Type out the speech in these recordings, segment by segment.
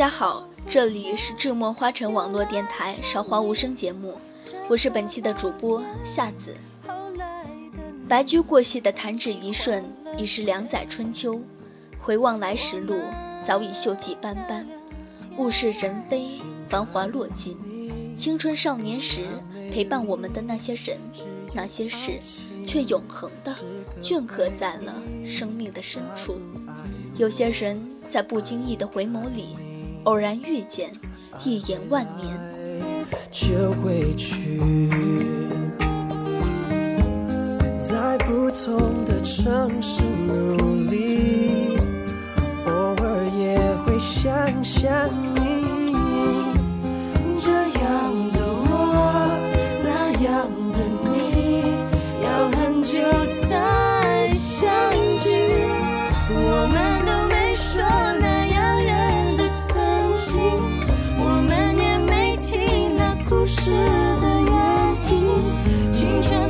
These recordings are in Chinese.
家好，这里是智墨花城网络电台《韶华无声》节目，我是本期的主播夏子。白驹过隙的弹指一瞬，已是两载春秋。回望来时路，早已锈迹斑斑。物是人非，繁华落尽。青春少年时陪伴我们的那些人、那些事，却永恒的镌刻在了生命的深处。有些人在不经意的回眸里。偶然遇见，一眼万年，就会去，在不同的城市努力，偶尔也会想想你，不是的原因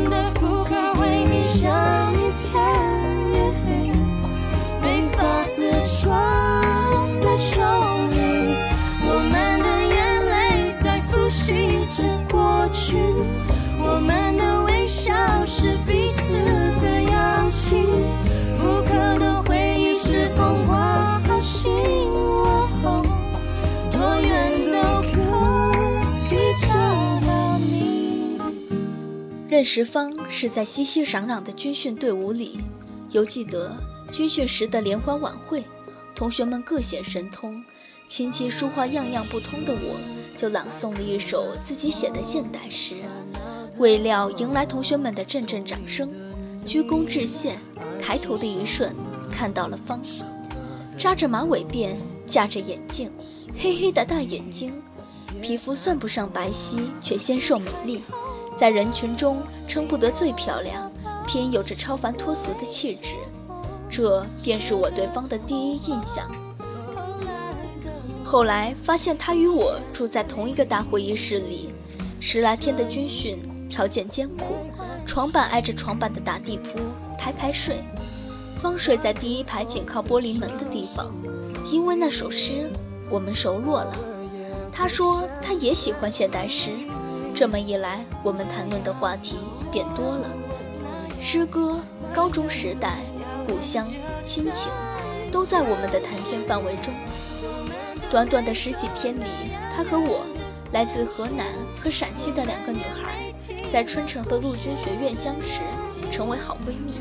认识方是在熙熙攘攘的军训队伍里，犹记得军训时的联欢晚会，同学们各显神通，琴棋书画样样不通的我，就朗诵了一首自己写的现代诗，未料迎来同学们的阵阵掌声，鞠躬致谢，抬头的一瞬，看到了方，扎着马尾辫，架着眼镜，黑黑的大眼睛，皮肤算不上白皙，却纤瘦美丽。在人群中称不得最漂亮，偏有着超凡脱俗的气质，这便是我对方的第一印象。后来发现他与我住在同一个大会议室里，十来天的军训条件艰苦，床板挨着床板的打地铺，排排睡。方睡在第一排紧靠玻璃门的地方，因为那首诗，我们熟络了。他说他也喜欢现代诗。这么一来，我们谈论的话题变多了，诗歌、高中时代、故乡、亲情，都在我们的谈天范围中。短短的十几天里，他和我，来自河南和陕西的两个女孩，在春城的陆军学院相识，成为好闺蜜。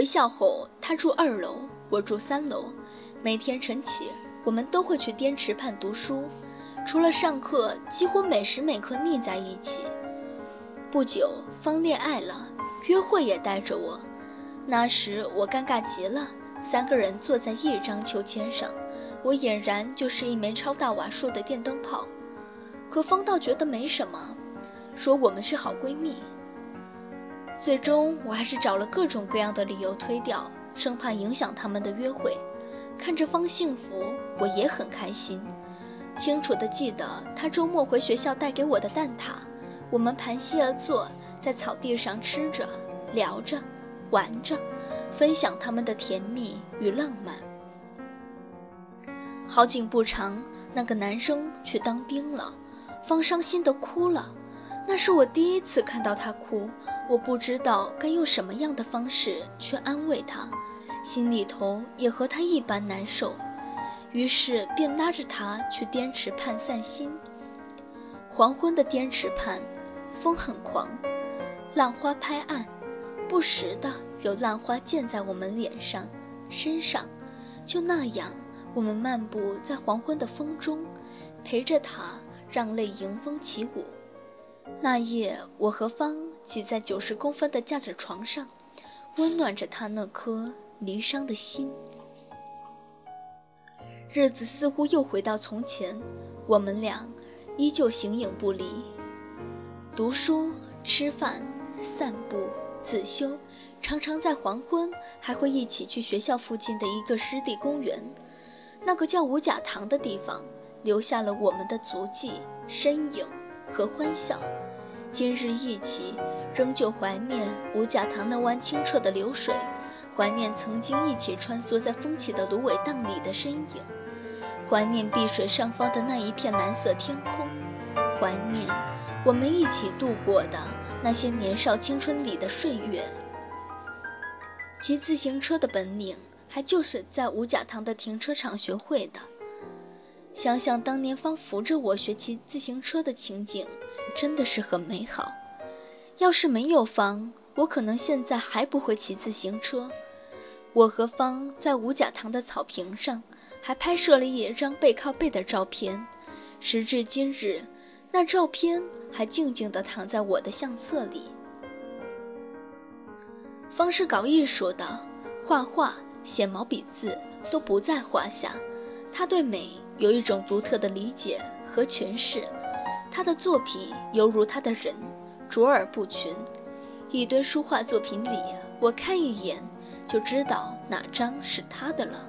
回校后，他住二楼，我住三楼。每天晨起，我们都会去滇池畔读书，除了上课，几乎每时每刻腻在一起。不久，方恋爱了，约会也带着我。那时我尴尬极了，三个人坐在一张秋千上，我俨然就是一枚超大瓦数的电灯泡。可方倒觉得没什么，说我们是好闺蜜。最终，我还是找了各种各样的理由推掉，生怕影响他们的约会。看着方幸福，我也很开心。清楚的记得他周末回学校带给我的蛋挞，我们盘膝而坐在草地上吃着、聊着、玩着，分享他们的甜蜜与浪漫。好景不长，那个男生去当兵了，方伤心的哭了。那是我第一次看到他哭，我不知道该用什么样的方式去安慰他，心里头也和他一般难受，于是便拉着他去滇池畔散心。黄昏的滇池畔，风很狂，浪花拍岸，不时的有浪花溅在我们脸上、身上，就那样，我们漫步在黄昏的风中，陪着他，让泪迎风起舞。那夜，我和方挤在九十公分的架子床上，温暖着他那颗离伤的心。日子似乎又回到从前，我们俩依旧形影不离，读书、吃饭、散步、自修，常常在黄昏还会一起去学校附近的一个湿地公园，那个叫五甲塘的地方，留下了我们的足迹、身影和欢笑。今日一起，仍旧怀念五甲塘那湾清澈的流水，怀念曾经一起穿梭在风起的芦苇荡里的身影，怀念碧水上方的那一片蓝色天空，怀念我们一起度过的那些年少青春里的岁月。骑自行车的本领，还就是在五甲塘的停车场学会的。想想当年方扶着我学骑自行车的情景。真的是很美好。要是没有方，我可能现在还不会骑自行车。我和方在五甲塘的草坪上，还拍摄了一张背靠背的照片。时至今日，那照片还静静地躺在我的相册里。方是搞艺术的，画画、写毛笔字都不在话下。他对美有一种独特的理解和诠释。他的作品犹如他的人，卓尔不群。一堆书画作品里，我看一眼就知道哪张是他的了。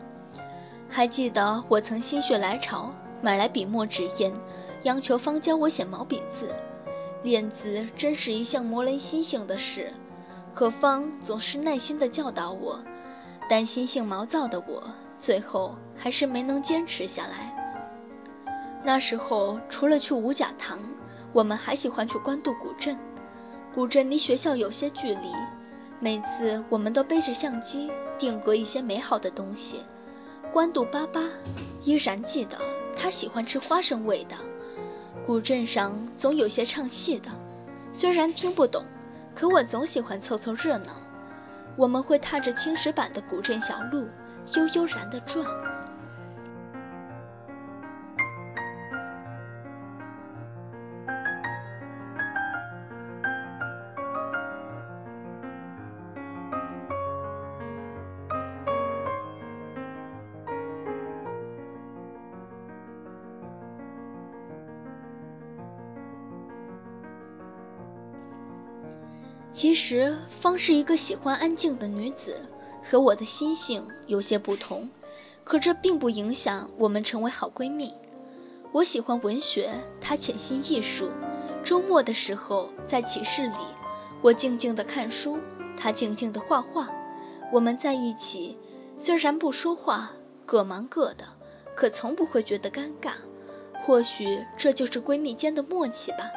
还记得我曾心血来潮买来笔墨纸砚，央求方教我写毛笔字。练字真是一项磨人心性的事，可方总是耐心地教导我。但心性毛躁的我，最后还是没能坚持下来。那时候，除了去五甲塘，我们还喜欢去官渡古镇。古镇离学校有些距离，每次我们都背着相机，定格一些美好的东西。官渡巴巴，依然记得他喜欢吃花生味的。古镇上总有些唱戏的，虽然听不懂，可我总喜欢凑凑热闹。我们会踏着青石板的古镇小路，悠悠然地转。时方是一个喜欢安静的女子，和我的心性有些不同，可这并不影响我们成为好闺蜜。我喜欢文学，她潜心艺术。周末的时候在寝室里，我静静的看书，她静静的画画。我们在一起，虽然不说话，各忙各的，可从不会觉得尴尬。或许这就是闺蜜间的默契吧。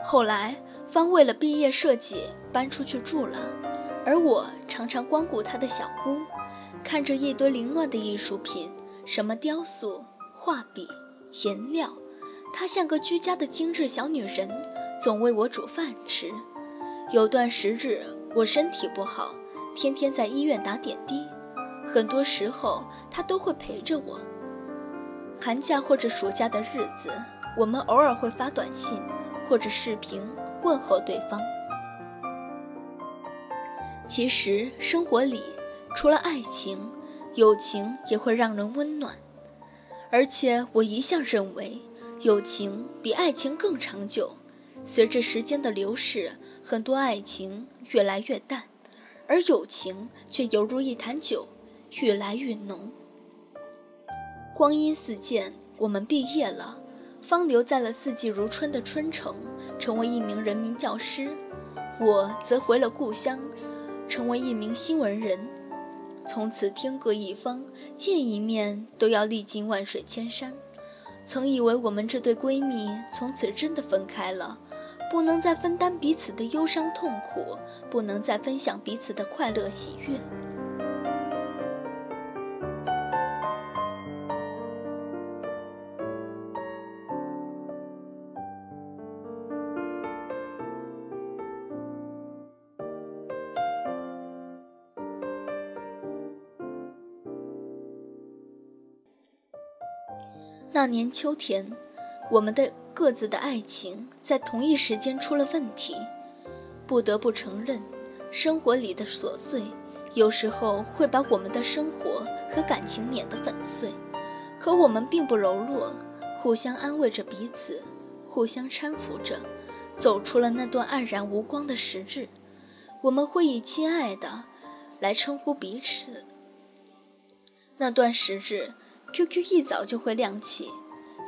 后来。方为了毕业设计搬出去住了，而我常常光顾他的小屋，看着一堆凌乱的艺术品，什么雕塑、画笔、颜料。她像个居家的精致小女人，总为我煮饭吃。有段时日我身体不好，天天在医院打点滴，很多时候她都会陪着我。寒假或者暑假的日子，我们偶尔会发短信或者视频。问候对方。其实生活里，除了爱情，友情也会让人温暖。而且我一向认为，友情比爱情更长久。随着时间的流逝，很多爱情越来越淡，而友情却犹如一坛酒，越来越浓。光阴似箭，我们毕业了。方留在了四季如春的春城，成为一名人民教师；我则回了故乡，成为一名新闻人。从此天各一方，见一面都要历经万水千山。曾以为我们这对闺蜜从此真的分开了，不能再分担彼此的忧伤痛苦，不能再分享彼此的快乐喜悦。那年秋天，我们的各自的爱情在同一时间出了问题。不得不承认，生活里的琐碎有时候会把我们的生活和感情碾得粉碎。可我们并不柔弱，互相安慰着彼此，互相搀扶着，走出了那段黯然无光的时日。我们会以“亲爱的”来称呼彼此。那段时日。QQ 一早就会亮起，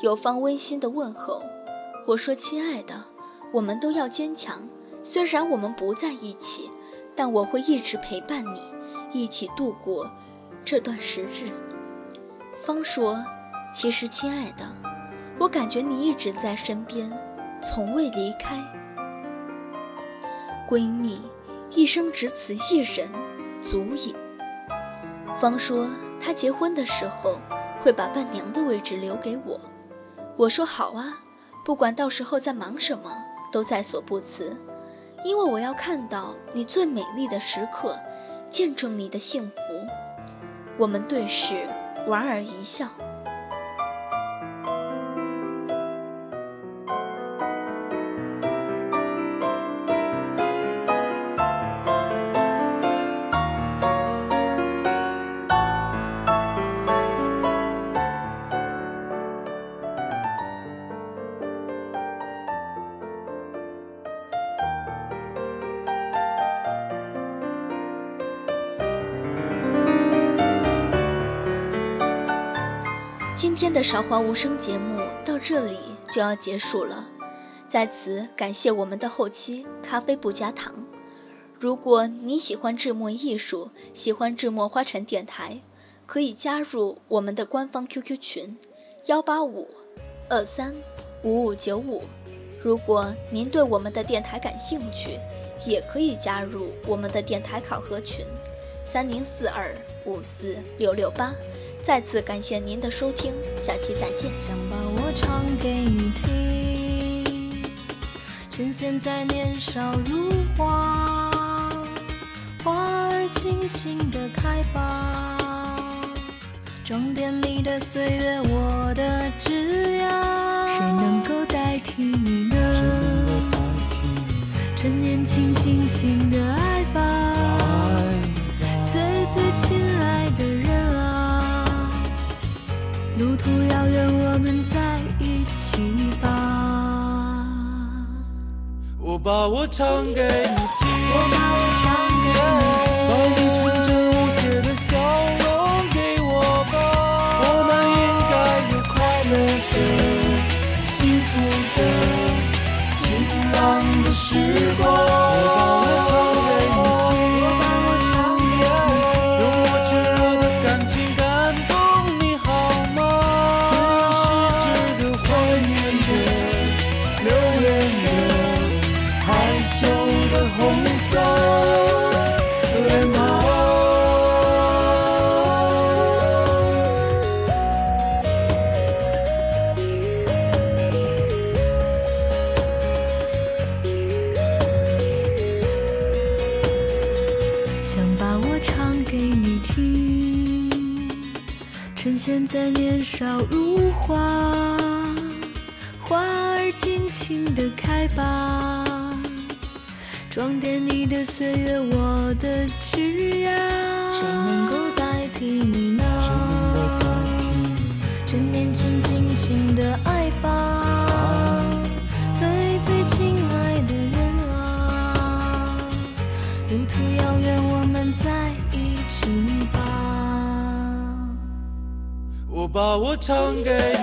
有方温馨的问候。我说：“亲爱的，我们都要坚强。虽然我们不在一起，但我会一直陪伴你，一起度过这段时日。”方说：“其实，亲爱的，我感觉你一直在身边，从未离开。闺蜜，一生只此一人，足矣。”方说：“她结婚的时候。”会把伴娘的位置留给我，我说好啊，不管到时候在忙什么，都在所不辞，因为我要看到你最美丽的时刻，见证你的幸福。我们对视，莞尔一笑。今天的《韶华无声》节目到这里就要结束了，在此感谢我们的后期咖啡不加糖。如果你喜欢智墨艺术，喜欢智墨花城电台，可以加入我们的官方 QQ 群：幺八五二三五五九五。如果您对我们的电台感兴趣，也可以加入我们的电台考核群：三零四二五四六六八。再次感谢您的收听，下期再见。想把我唱给你听，趁现在年少如花，花儿尽情的开吧，装点你的岁月，我的枝桠，谁能够代替你呢？趁年轻，尽情的爱路途遥远，我们在一起吧。我把我唱给你听，我把我唱给你，把你纯真无邪的笑容给我吧。我们应该有快乐的、幸福的、晴朗的时光。想把我唱给你听，趁现在年少如花，花儿尽情的开吧，装点你的岁月，我的枝桠。把我唱给你听，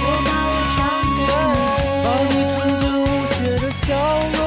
我把我唱给你，把你纯真无邪的笑容